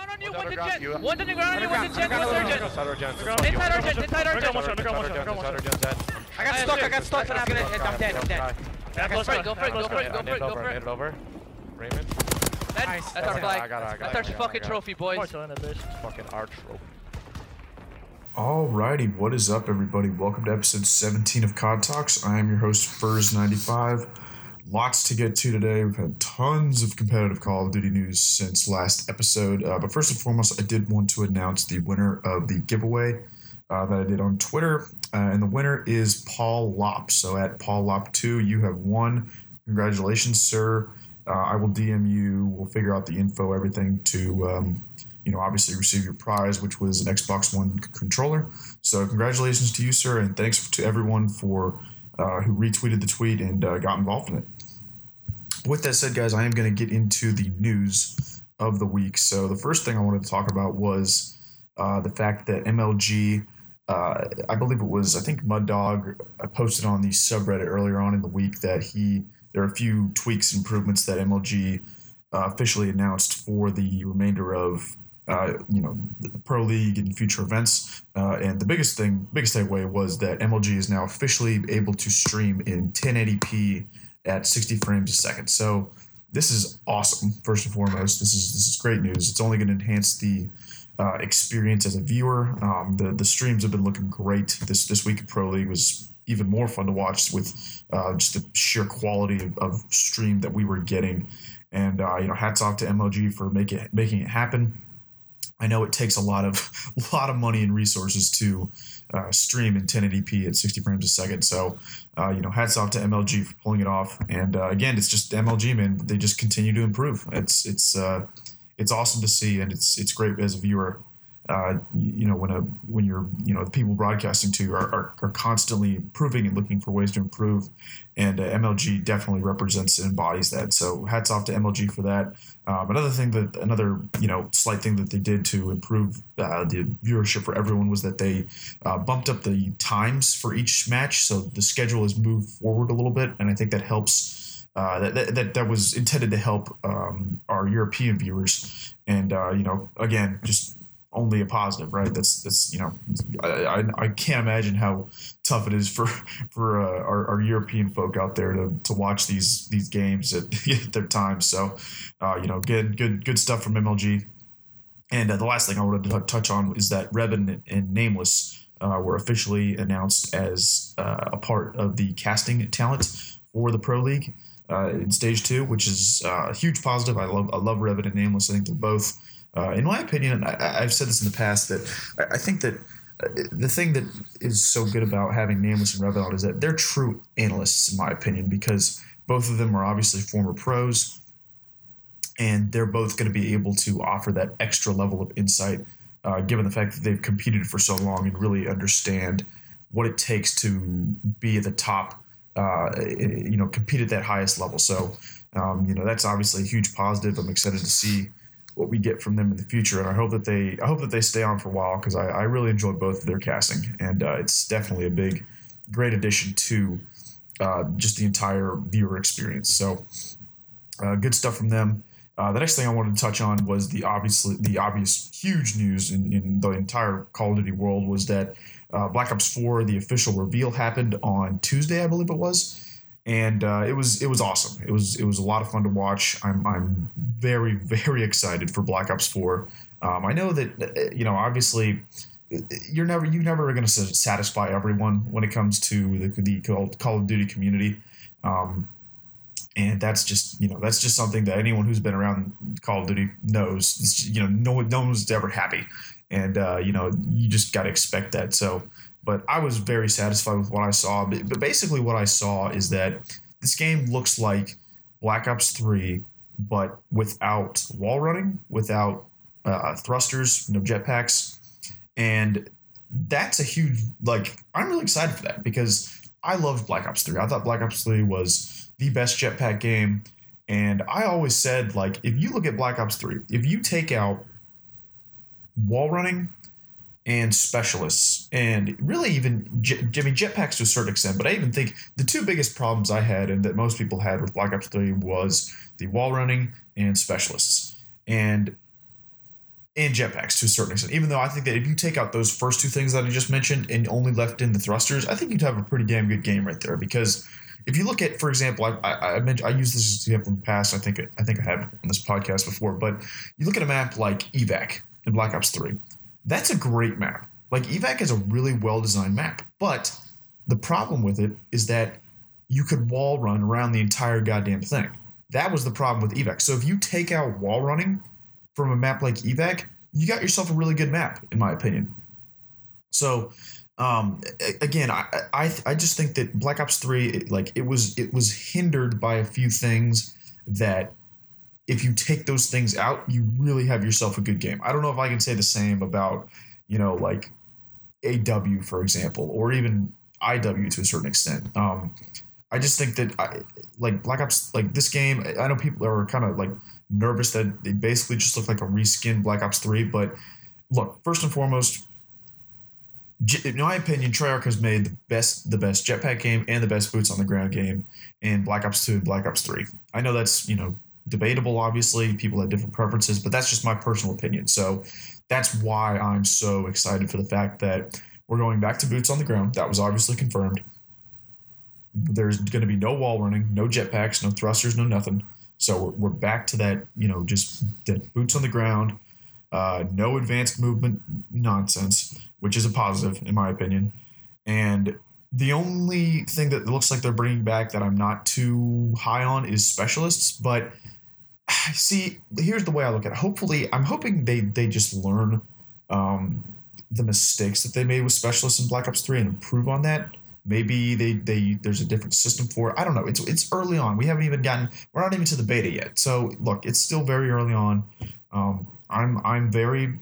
Ground on you, One's one's in underground, jet. you- One's underground on you, one's in jet, one's Underground, in. Inside our gens. Inside our jet, inside our jet. Underground, underground, Inside our underground, gens, inside our gens, dead. I got stuck, I got stuck. I'm gonna hit, I'm dead, I'm dead. Go for it, go for it, go for it, go for it, named go over, for I it. over. Raymond. Nice. That's our flag. I got it, I got That's our I got it, fucking I got it. trophy, boys. Points on that bitch. Fucking our trophy. Alrighty, what is up, everybody? Welcome to episode 17 of COD Talks. I am your host, Furs95. Lots to get to today. We've had tons of competitive Call of Duty news since last episode. Uh, but first and foremost, I did want to announce the winner of the giveaway uh, that I did on Twitter. Uh, and the winner is Paul Lop. So at Paul Lop2, you have won. Congratulations, sir. Uh, I will DM you. We'll figure out the info, everything to. Um, you know, obviously receive your prize, which was an Xbox One controller. So, congratulations to you, sir, and thanks to everyone for uh, who retweeted the tweet and uh, got involved in it. With that said, guys, I am going to get into the news of the week. So, the first thing I wanted to talk about was uh, the fact that MLG, uh, I believe it was, I think Mud Dog uh, posted on the subreddit earlier on in the week that he there are a few tweaks, improvements that MLG uh, officially announced for the remainder of uh, you know pro league and future events. Uh, and the biggest thing, biggest takeaway was that MLG is now officially able to stream in 1080p at 60 frames a second. So this is awesome. First and foremost, this is this is great news. It's only going to enhance the uh, experience as a viewer. Um, the the streams have been looking great. This this week of Pro League was even more fun to watch with uh, just the sheer quality of, of stream that we were getting. And uh, you know, hats off to MLG for making making it happen. I know it takes a lot of a lot of money and resources to uh, stream in 1080p at 60 frames a second. So, uh, you know, hats off to MLG for pulling it off. And uh, again, it's just MLG, man. They just continue to improve. It's it's uh, it's awesome to see, and it's it's great as a viewer. Uh, you, know, when a when you're you know the people broadcasting to are, are, are constantly improving and looking for ways to improve, and uh, MLG definitely represents and embodies that. So hats off to MLG for that. Um, another thing that another you know slight thing that they did to improve uh, the viewership for everyone was that they uh, bumped up the times for each match, so the schedule is moved forward a little bit, and I think that helps. Uh, that, that, that that was intended to help um, our European viewers, and uh, you know, again, just only a positive, right? That's that's you know, I, I, I can't imagine how tough it is for for uh, our, our European folk out there to, to watch these these games at, their times. So, uh, you know, good good good stuff from MLG. And uh, the last thing I wanted to touch on is that Revan and Nameless uh, were officially announced as uh, a part of the casting talent for the Pro League uh, in Stage Two, which is a huge positive. I love I love Revan and Nameless. I think they're both, uh, in my opinion, I, I've said this in the past that I, I think that uh, the thing that is so good about having Nameless and Revan is that they're true analysts, in my opinion, because both of them are obviously former pros and they're both going to be able to offer that extra level of insight, uh, given the fact that they've competed for so long and really understand what it takes to be at the top, uh, you know, compete at that highest level. So, um, you know, that's obviously a huge positive. I'm excited to see what we get from them in the future, and I hope that they, I hope that they stay on for a while because I, I really enjoyed both of their casting, and uh, it's definitely a big, great addition to uh, just the entire viewer experience. So, uh, good stuff from them. Uh, the next thing I wanted to touch on was the obviously the obvious huge news in, in the entire Call of Duty world was that uh, Black Ops 4 the official reveal happened on Tuesday, I believe it was, and uh, it was it was awesome. It was it was a lot of fun to watch. I'm I'm very very excited for Black Ops 4. Um, I know that uh, you know obviously you're never you never going to satisfy everyone when it comes to the, the Call, Call of Duty community. Um, and that's just you know that's just something that anyone who's been around Call of Duty knows. It's, you know, no one no one's ever happy, and uh, you know you just got to expect that. So, but I was very satisfied with what I saw. But, basically, what I saw is that this game looks like Black Ops Three, but without wall running, without uh, thrusters, no jetpacks, and that's a huge like. I'm really excited for that because I loved Black Ops Three. I thought Black Ops Three was the best jetpack game. And I always said, like, if you look at Black Ops 3, if you take out wall running and specialists, and really even, I mean, jetpacks to a certain extent, but I even think the two biggest problems I had and that most people had with Black Ops 3 was the wall running and specialists. And and jetpacks to a certain extent. Even though I think that if you take out those first two things that I just mentioned and only left in the thrusters, I think you'd have a pretty damn good game right there. Because if you look at, for example, I I, I mentioned I used this example in the past. I think I think I have on this podcast before, but you look at a map like Evac in Black Ops Three. That's a great map. Like Evac is a really well designed map, but the problem with it is that you could wall run around the entire goddamn thing. That was the problem with Evac. So if you take out wall running from a map like Evac, you got yourself a really good map, in my opinion. So um, again, I, I I just think that Black Ops Three, like it was it was hindered by a few things that if you take those things out, you really have yourself a good game. I don't know if I can say the same about you know like AW for example, or even IW to a certain extent. Um, I just think that I, like Black Ops, like this game, I know people are kind of like nervous that it basically just looked like a reskin Black Ops Three. But look, first and foremost, in my opinion, Treyarch has made the best the best jetpack game and the best boots on the ground game in Black Ops Two and Black Ops Three. I know that's you know debatable. Obviously, people have different preferences, but that's just my personal opinion. So that's why I'm so excited for the fact that we're going back to boots on the ground. That was obviously confirmed. There's going to be no wall running, no jetpacks, no thrusters, no nothing. So we're, we're back to that, you know, just that boots on the ground, uh, no advanced movement nonsense, which is a positive in my opinion. And the only thing that looks like they're bringing back that I'm not too high on is specialists, but see, here's the way I look at it. Hopefully, I'm hoping they they just learn um, the mistakes that they made with specialists in Black Ops 3 and improve on that. Maybe they, they there's a different system for it. I don't know. It's it's early on. We haven't even gotten we're not even to the beta yet. So look, it's still very early on. Um, I'm I'm very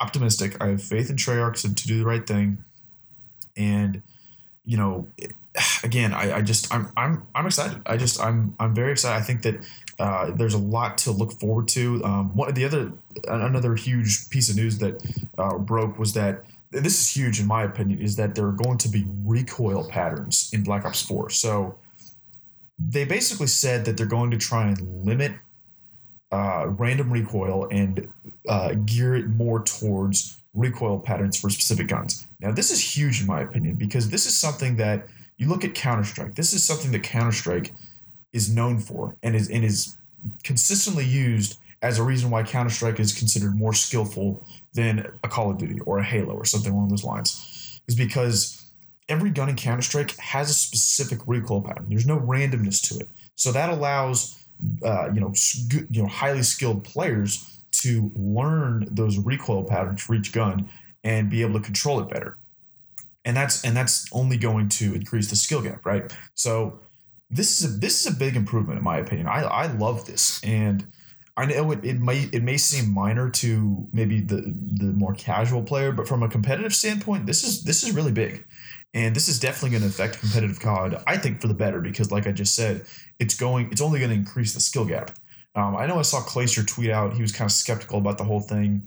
optimistic. I have faith in Treyarch to, to do the right thing, and you know, again, I, I just I'm I'm I'm excited. I just I'm I'm very excited. I think that uh, there's a lot to look forward to. Um, one of the other another huge piece of news that uh, broke was that this is huge in my opinion is that there are going to be recoil patterns in Black Ops 4. So they basically said that they're going to try and limit uh, random recoil and uh, gear it more towards recoil patterns for specific guns. Now, this is huge in my opinion because this is something that you look at Counter Strike. This is something that Counter Strike is known for and is and is consistently used as a reason why Counter Strike is considered more skillful than a Call of Duty or a Halo or something along those lines, is because every gun in Counter Strike has a specific recoil pattern. There's no randomness to it, so that allows uh, you know you know highly skilled players to learn those recoil patterns for each gun and be able to control it better. And that's and that's only going to increase the skill gap, right? So this is a this is a big improvement in my opinion. I I love this and I know it, it may it may seem minor to maybe the the more casual player, but from a competitive standpoint, this is this is really big, and this is definitely going to affect competitive COD. I think for the better because, like I just said, it's going it's only going to increase the skill gap. Um, I know I saw Clayster tweet out he was kind of skeptical about the whole thing,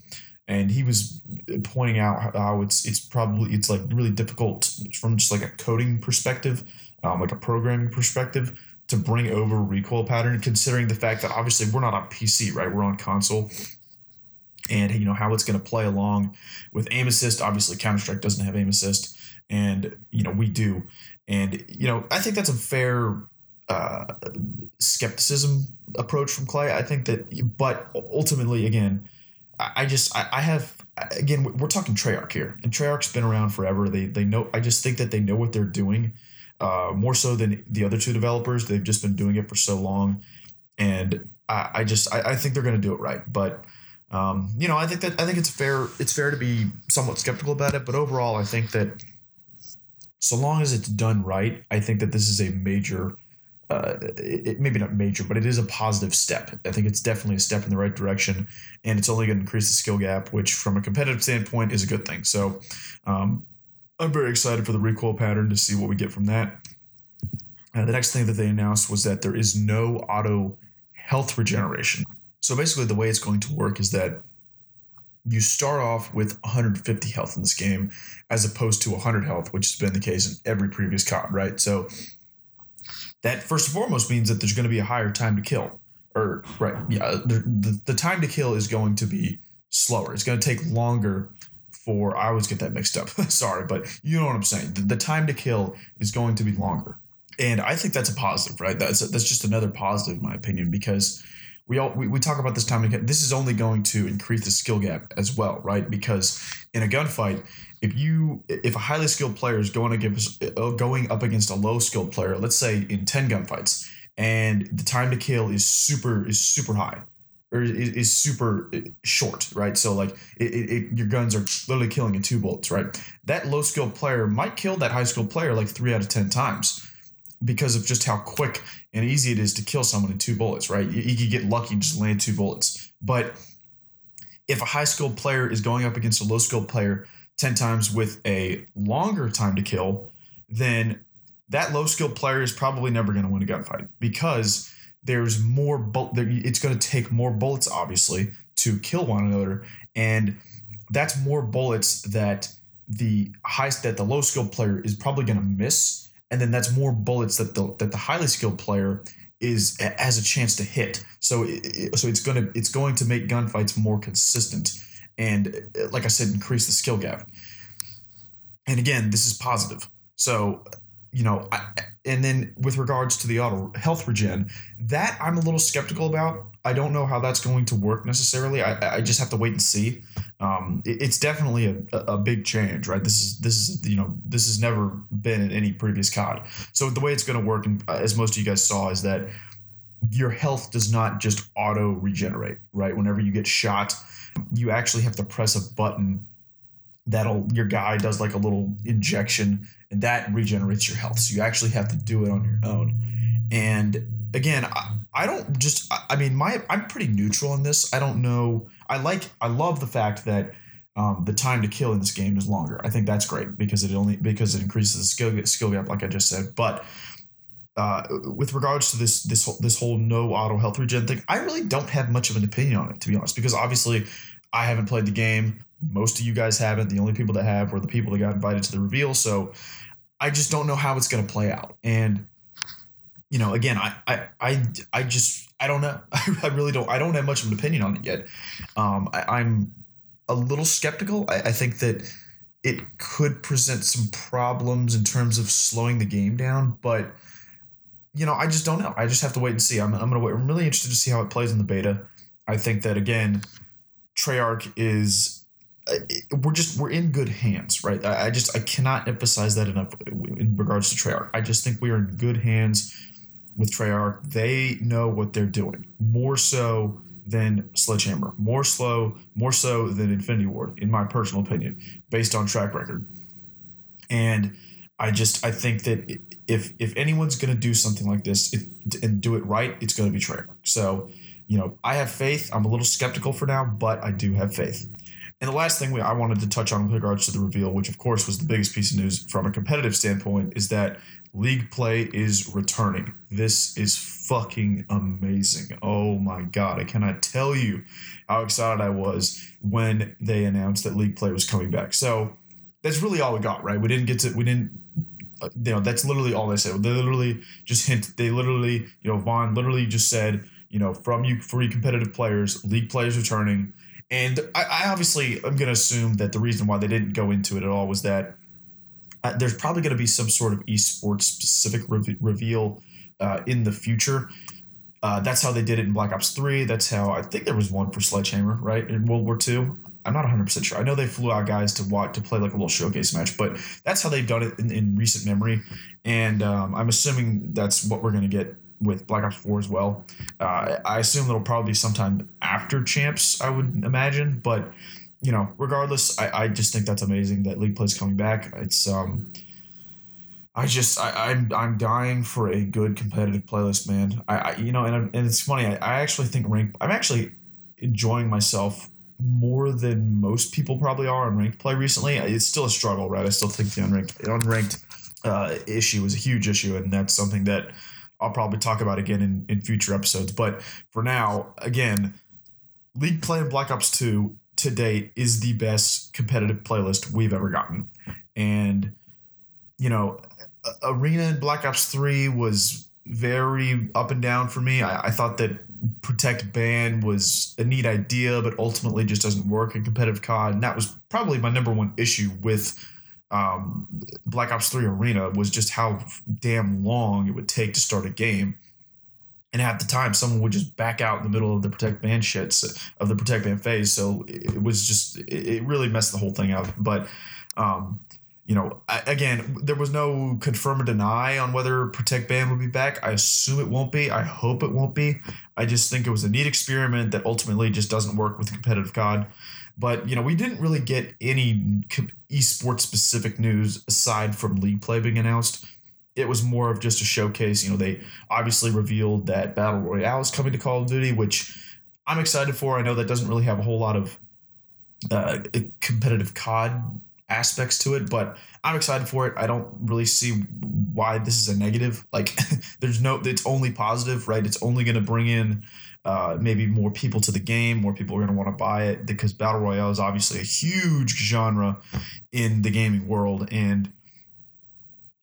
and he was pointing out how it's it's probably it's like really difficult from just like a coding perspective, um, like a programming perspective to bring over recoil pattern, considering the fact that obviously we're not on PC, right? We're on console. And you know how it's going to play along with aim assist. Obviously, Counter Strike doesn't have aim assist, and you know we do. And you know I think that's a fair uh, skepticism approach from Clay. I think that, but ultimately, again, I just I, I have again we're talking Treyarch here, and Treyarch's been around forever. They they know. I just think that they know what they're doing uh, more so than the other two developers. They've just been doing it for so long, and I, I just I, I, think they're going to do it right. But um, you know, I think that I think it's fair. It's fair to be somewhat skeptical about it, but overall, I think that so long as it's done right, I think that this is a major. Uh, it, maybe not major, but it is a positive step. I think it's definitely a step in the right direction, and it's only going to increase the skill gap, which, from a competitive standpoint, is a good thing. So, um, I'm very excited for the recoil pattern to see what we get from that. Uh, the next thing that they announced was that there is no auto health regeneration. So basically, the way it's going to work is that you start off with 150 health in this game as opposed to 100 health, which has been the case in every previous COD, right? So that first and foremost means that there's going to be a higher time to kill. Or, right, yeah, the, the, the time to kill is going to be slower. It's going to take longer for. I always get that mixed up. Sorry, but you know what I'm saying. The, the time to kill is going to be longer, and I think that's a positive, right? That's that's just another positive, in my opinion, because we all we, we talk about this time to kill. This is only going to increase the skill gap as well, right? Because in a gunfight, if you if a highly skilled player is going against uh, going up against a low skilled player, let's say in ten gunfights, and the time to kill is super is super high or is, is super uh, short, right? So like it, it, your guns are literally killing in two bullets, right? That low skilled player might kill that high skilled player like three out of ten times because of just how quick and easy it is to kill someone in two bullets, right? You, you could get lucky and just land two bullets, but if a high skilled player is going up against a low skilled player 10 times with a longer time to kill, then that low skilled player is probably never going to win a gunfight because there's more bu- it's going to take more bullets obviously to kill one another and that's more bullets that the high that the low skilled player is probably going to miss and then that's more bullets that the that the highly skilled player is has a chance to hit so it, so it's going to it's going to make gunfights more consistent and like I said, increase the skill gap. And again, this is positive. So, you know, I, and then with regards to the auto health regen, that I'm a little skeptical about. I don't know how that's going to work necessarily. I, I just have to wait and see. Um, it, it's definitely a, a big change, right? This is this is you know this has never been in any previous COD. So the way it's going to work, and as most of you guys saw, is that your health does not just auto regenerate, right? Whenever you get shot, you actually have to press a button that'll your guy does like a little injection and that regenerates your health. So you actually have to do it on your own. And again, I, I don't just I mean my I'm pretty neutral on this. I don't know. I like I love the fact that um, the time to kill in this game is longer. I think that's great because it only because it increases the skill skill gap, like I just said. But uh, with regards to this this whole, this whole no auto health regen thing, I really don't have much of an opinion on it to be honest, because obviously I haven't played the game. Most of you guys haven't. The only people that have were the people that got invited to the reveal. So I just don't know how it's going to play out. And you know, again, I I I, I just I don't know. I really don't. I don't have much of an opinion on it yet. Um, I, am a little skeptical. I, I think that it could present some problems in terms of slowing the game down, but you know, I just don't know. I just have to wait and see. I'm, I'm gonna wait. I'm really interested to see how it plays in the beta. I think that again, Treyarch is we're just we're in good hands, right? I, I just I cannot emphasize that enough in regards to Treyarch. I just think we are in good hands with Treyarch. They know what they're doing more so than Sledgehammer, more slow, more so than Infinity Ward, in my personal opinion, based on track record. And I just I think that if if anyone's going to do something like this and do it right, it's going to be Treyarch. So, you know, I have faith. I'm a little skeptical for now, but I do have faith. And the last thing we, I wanted to touch on with regards to the reveal, which of course was the biggest piece of news from a competitive standpoint, is that League Play is returning. This is fucking amazing. Oh my god, I cannot tell you how excited I was when they announced that League Play was coming back. So that's really all we got, right? We didn't get to, we didn't you know, that's literally all they said. They literally just hint. They literally, you know, Vaughn literally just said, you know, from you free competitive players, league players returning. And I, I obviously I'm going to assume that the reason why they didn't go into it at all was that uh, there's probably going to be some sort of esports specific re- reveal uh, in the future. Uh, that's how they did it in Black Ops 3. That's how I think there was one for Sledgehammer, right? In World War II. I'm not 100% sure. I know they flew out guys to watch to play like a little showcase match, but that's how they've done it in, in recent memory. And um, I'm assuming that's what we're going to get with Black Ops 4 as well. Uh, I assume it'll probably be sometime after Champs, I would imagine. But, you know, regardless, I, I just think that's amazing that League Play's coming back. It's, um, I just, I, I'm, I'm dying for a good competitive playlist, man. I, I you know, and, I'm, and it's funny, I, I actually think rank, I'm actually enjoying myself more than most people probably are on ranked play recently. It's still a struggle, right? I still think the unranked unranked uh, issue is a huge issue, and that's something that I'll probably talk about again in, in future episodes. But for now, again, League Play in Black Ops 2 to date is the best competitive playlist we've ever gotten. And, you know, Arena in Black Ops 3 was very up and down for me. I, I thought that protect ban was a neat idea, but ultimately just doesn't work in competitive COD. And that was probably my number one issue with um, Black Ops 3 Arena was just how damn long it would take to start a game. And at the time, someone would just back out in the middle of the protect ban shits of the protect ban phase. So it was just, it really messed the whole thing up. But, um, you know, I, again, there was no confirm or deny on whether Protect Ban would be back. I assume it won't be. I hope it won't be. I just think it was a neat experiment that ultimately just doesn't work with competitive COD. But you know, we didn't really get any esports specific news aside from league play being announced. It was more of just a showcase. You know, they obviously revealed that Battle Royale is coming to Call of Duty, which I'm excited for. I know that doesn't really have a whole lot of uh, competitive COD aspects to it, but I'm excited for it. I don't really see why this is a negative. Like, there's no, it's only positive, right? It's only going to bring in uh, maybe more people to the game. More people are going to want to buy it because battle royale is obviously a huge genre in the gaming world, and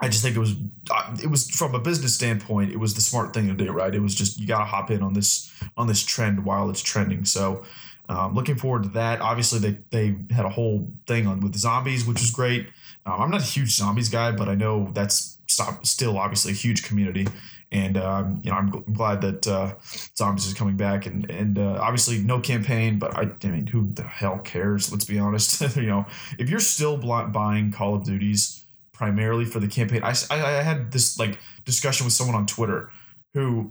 I just think it was uh, it was from a business standpoint, it was the smart thing to do, right? It was just you got to hop in on this on this trend while it's trending. So um, looking forward to that. Obviously, they they had a whole thing on with zombies, which was great. Um, I'm not a huge zombies guy, but I know that's stop, still obviously a huge community, and um, you know I'm, glad that uh, zombies is coming back. And and uh, obviously no campaign, but I, I mean who the hell cares? Let's be honest. you know if you're still buying Call of Duties primarily for the campaign, I, I, I had this like discussion with someone on Twitter who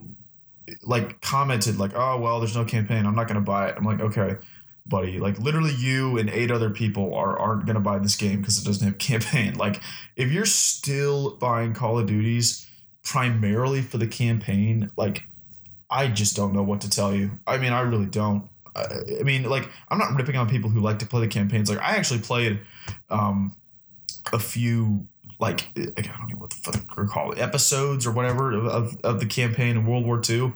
like commented like, "Oh well, there's no campaign. I'm not gonna buy it." I'm like, "Okay, buddy. Like literally, you and eight other people are aren't gonna buy this game because it doesn't have campaign. Like if you're still buying Call of Duties primarily for the campaign, like I just don't know what to tell you. I mean, I really don't. I, mean, like I'm not ripping on people who like to play the campaigns. Like I actually played um, a few like I don't know what the fuck you call it episodes or whatever of, of the campaign in World War II,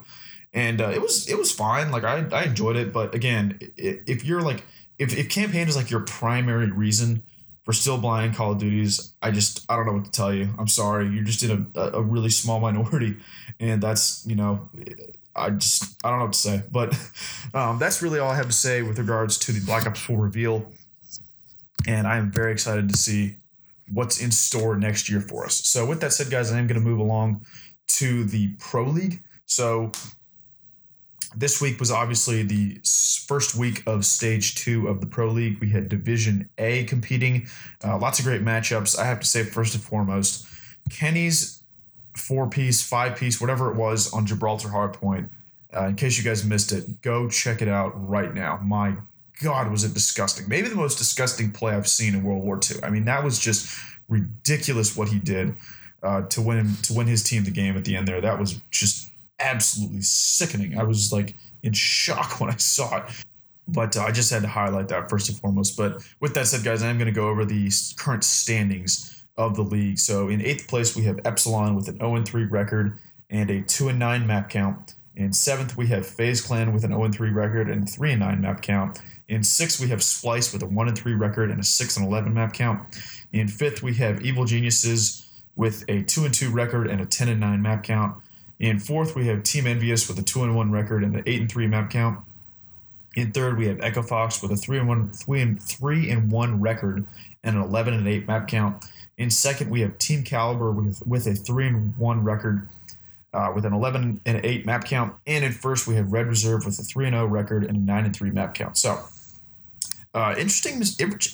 and uh, it was it was fine. Like I I enjoyed it, but again, if you're like if, if campaign is like your primary reason for still buying Call of Duties, I just I don't know what to tell you. I'm sorry, you're just in a, a really small minority, and that's you know. I just I don't know what to say, but um, that's really all I have to say with regards to the Black Ops 4 reveal, and I am very excited to see what's in store next year for us. So, with that said, guys, I am going to move along to the Pro League. So, this week was obviously the first week of stage two of the Pro League. We had Division A competing, uh, lots of great matchups. I have to say, first and foremost, Kenny's four piece, five piece, whatever it was on Gibraltar Hardpoint. Uh, in case you guys missed it, go check it out right now. My God, was it disgusting. Maybe the most disgusting play I've seen in World War II. I mean, that was just ridiculous what he did uh, to win to win his team the game at the end there. That was just absolutely sickening. I was like in shock when I saw it. But uh, I just had to highlight that first and foremost. But with that said, guys, I am going to go over the current standings of the league. So in eighth place, we have Epsilon with an 0 3 record and a 2 9 map count. In seventh, we have FaZe Clan with an 0 3 record and 3 9 map count. In sixth, we have Splyce with a 1 and 3 record and a 6 and 11 map count. In fifth, we have Evil Geniuses with a 2 and 2 record and a 10 and 9 map count. In fourth, we have Team EnVyUs with a 2 and 1 record and an 8 and 3 map count. In third, we have Echo Fox with a 3 and 1 3 and 3 and 1 record and an 11 and 8 map count. In second, we have Team Kaliber with, with a 3 and 1 record uh, with an 11 and 8 map count. And in first, we have Red Reserve with a 3 and 0 record and a 9 and 3 map count. So, uh, interesting,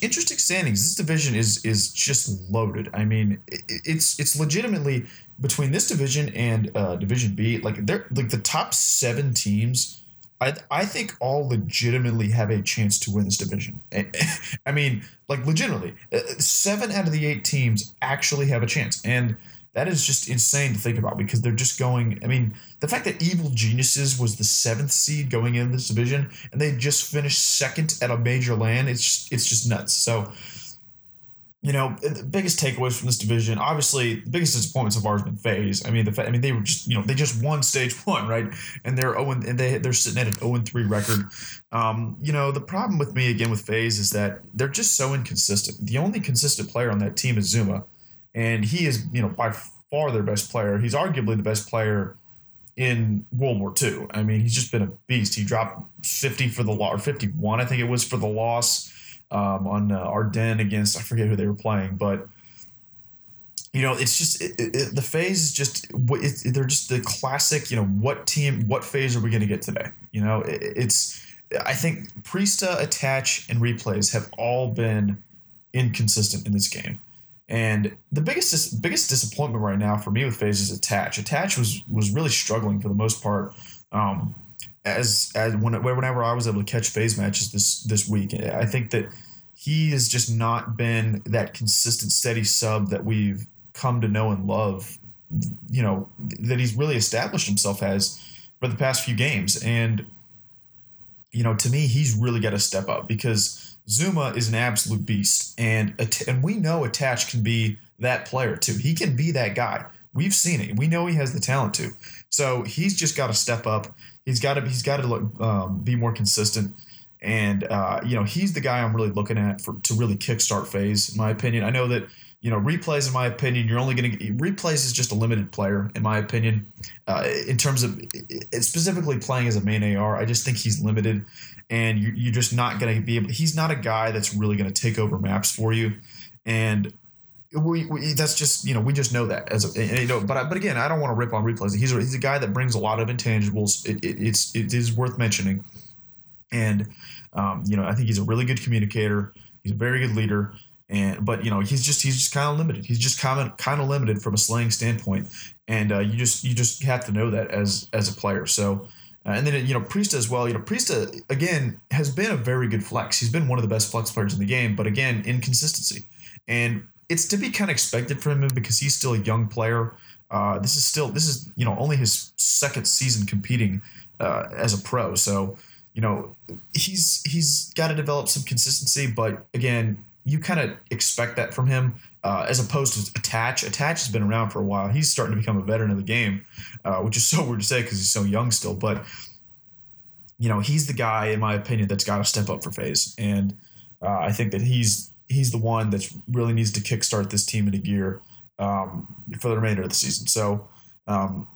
interesting standings. This division is is just loaded. I mean, it's it's legitimately between this division and uh, Division B. Like they're like the top seven teams. I I think all legitimately have a chance to win this division. I mean, like legitimately, uh, seven out of the eight teams actually have a chance, and that is just insane to think about because they're just going. I mean, the fact that Evil Geniuses was the seventh seed going into this division and they just finished second at a major land, it's just, it's just nuts. So, you know, the biggest takeaways from this division, obviously, the biggest disappointments of ours been FaZe. I mean, the I mean, they were just, you know, they just won stage one, right? And they're 0 and they they're sitting at an 0 and 3 record. Um, you know, the problem with me again with FaZe is that they're just so inconsistent. The only consistent player on that team is ZooMaa and he is you know by far their best player. He's arguably the best player in World War II. I mean, he's just been a beast. He dropped 50 for the loss, or 51, I think it was for the loss um, on uh, Ardennes against, I forget who they were playing, but you know, it's just it, it, the FaZe is just it, they're just the classic. You know, what team, what FaZe are we going to get today? You know, it's I think Priestahh, Attach, and Replays have all been inconsistent in this game. And the biggest biggest disappointment right now for me with FaZe is Attach. Attach was was really struggling for the most part. Um, as as when, whenever I was able to catch FaZe matches this this week, I think that he has just not been that consistent, steady sub that we've come to know and love. You know that he's really established himself as for the past few games, and you know to me he's really got to step up because ZooMaa is an absolute beast, and and we know Attach can be that player too. He can be that guy. We've seen it. We know he has the talent to. So he's just got to step up. He's got to he's got to look um, be more consistent. And uh, you know he's the guy I'm really looking at for to really kickstart FaZe. In my opinion, I know that you know Replays. In my opinion, you're only going to Replays is just a limited player. In my opinion, uh, in terms of specifically playing as a main AR, I just think he's limited and you, you're just not going to be able. He's not a guy that's really going to take over maps for you, and we, we, that's just you know we just know that as a, you know but but again I don't want to rip on Replays he's a, he's a guy that brings a lot of intangibles it, it, it's it is worth mentioning and um, you know I think he's a really good communicator he's a very good leader and but you know he's just he's just kind of limited he's just kind of kind of limited from a slaying standpoint and uh, you just you just have to know that as as a player so uh, and then you know Priestahh as well. You know Priestahh again has been a very good flex. He's been one of the best flex players in the game, but again inconsistency, and it's to be kind of expected from him because he's still a young player. Uh, this is still this is you know only his second season competing uh, as a pro, so you know he's he's got to develop some consistency. But again, you kind of expect that from him uh, as opposed to Attach. Attach has been around for a while. He's starting to become a veteran of the game, uh, which is so weird to say because he's so young still. But you know, he's the guy, in my opinion, that's got to step up for FaZe, and uh, I think that he's he's the one that really needs to kickstart this team into gear um, for the remainder of the season. So, um,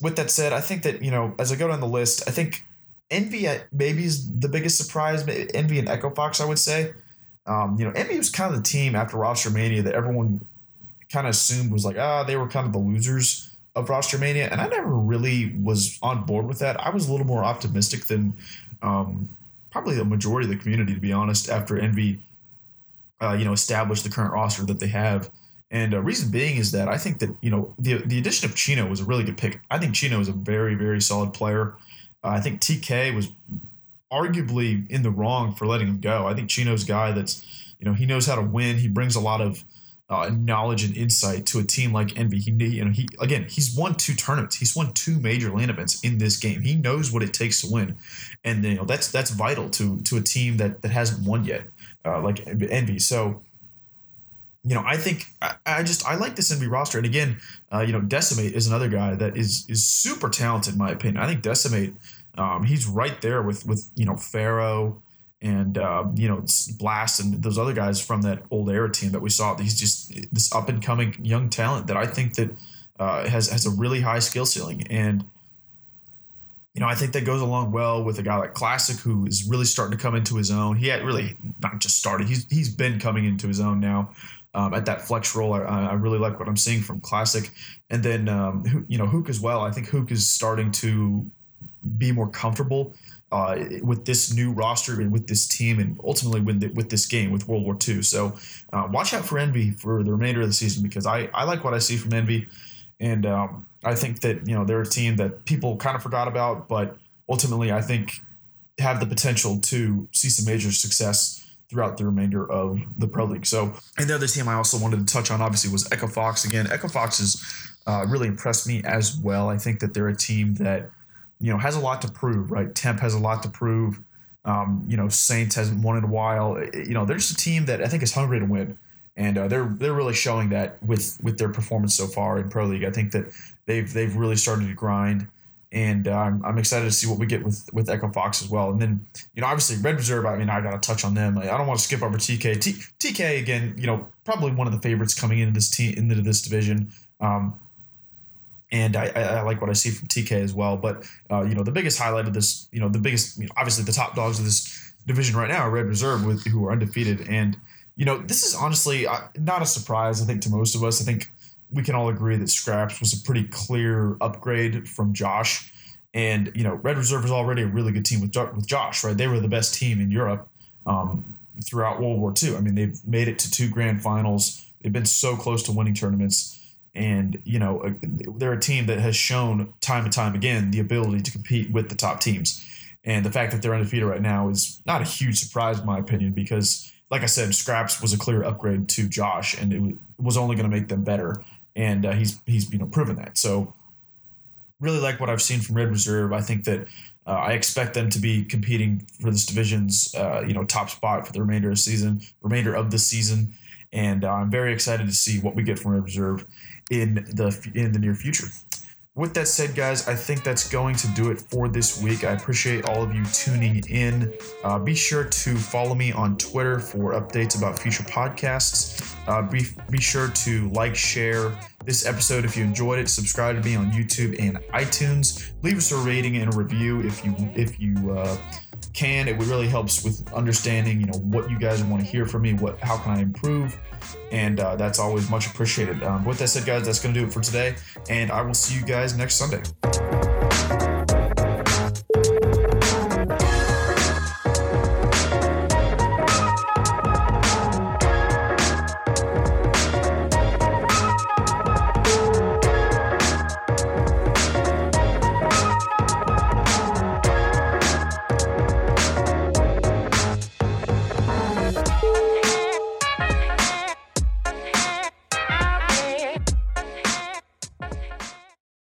with that said, I think that you know, as I go down the list, I think Envy maybe is the biggest surprise. Envy and Echo Fox, I would say. Um, you know, Envy was kind of the team after Roster Mania that everyone kind of assumed was like, ah, they were kind of the losers of Roster Mania, and I never really was on board with that. I was a little more optimistic than um, probably the majority of the community, to be honest. After Envy, uh, you know, established the current roster that they have, and uh, reason being is that I think that you know the the addition of Chino was a really good pick. I think Chino is a very very solid player. Uh, I think TK was arguably in the wrong for letting him go. I think Chino's guy that's, you know, he knows how to win. He brings a lot of uh, knowledge and insight to a team like Envy. He, you know, he again, he's won two tournaments. He's won two major LAN events in this game. He knows what it takes to win, and you know that's that's vital to to a team that that hasn't won yet, uh, like Envy. So. You know, I think I, I, just I like this Envy roster, and again, uh, you know, Decimate is another guy that is is super talented in my opinion. I think Decimate um, he's right there with with you know Pharaoh and uh, you know Blast and those other guys from that old era team that we saw. He's just this up and coming young talent that I think that uh, has has a really high skill ceiling and. You know, I think that goes along well with a guy like Classic, who is really starting to come into his own. He had really not just started; he's he's been coming into his own now. Um, at that flex role. I, I, really like what I'm seeing from Classic, and then um, you know Hook as well. I think Hook is starting to be more comfortable uh, with this new roster and with this team, and ultimately with the, with this game with World War II. So uh, watch out for Envy for the remainder of the season because I, I like what I see from Envy, and um, I think that you know they're a team that people kind of forgot about, but ultimately I think have the potential to see some major success throughout the remainder of the Pro League. So, and the other team I also wanted to touch on obviously was Echo Fox. Again, Echo Fox has uh, really impressed me as well. I think that they're a team that you know, has a lot to prove, right? Temp has a lot to prove. Um, you know, Saints hasn't won in a while. You know, they're just a team that I think is hungry to win, and uh, they're they're really showing that with with their performance so far in pro league. I think that they've they've really started to grind, and uh, I'm, excited to see what we get with with Echo Fox as well. And then you know, obviously Red Reserve. I mean, I got to touch on them. I don't want to skip over TK. T, TK again. You know, probably one of the favorites coming into this team into this division. Um, and I, I, like what I see from TK as well. But uh, you know, the biggest highlight of this, you know, the biggest, you know, obviously the top dogs of this division right now are Red Reserve, with who are undefeated, and you know, this is honestly uh, not a surprise. I think to most of us, I think we can all agree that Scraps was a pretty clear upgrade from Josh. And you know, Red Reserve was already a really good team with with Josh, right? They were the best team in Europe um, throughout World War II. I mean, they've made it to two grand finals. They've been so close to winning tournaments, and you know, uh, they're a team that has shown time and time again the ability to compete with the top teams. And the fact that they're undefeated right now is not a huge surprise, in my opinion, because like I said, Scraps was a clear upgrade to Josh, and it was only going to make them better. And uh, he's he's you know proven that. So really like what I've seen from Red Reserve. I think that uh, I expect them to be competing for this division's uh, you know top spot for the remainder of the season, remainder of the season, and uh, I'm very excited to see what we get from Red Reserve in the in the near future. With that said, guys, I think that's going to do it for this week. I appreciate all of you tuning in. Uh, be sure to follow me on Twitter for updates about future podcasts. Uh, be, be sure to like, share this episode if you enjoyed it. Subscribe to me on YouTube and iTunes. Leave us a rating and a review if you if you uh, can. It really helps with understanding, you know, what you guys want to hear from me. What how can I improve? and uh, that's always much appreciated. Um, with that said, guys, that's going to do it for today, and I will see you guys next Sunday.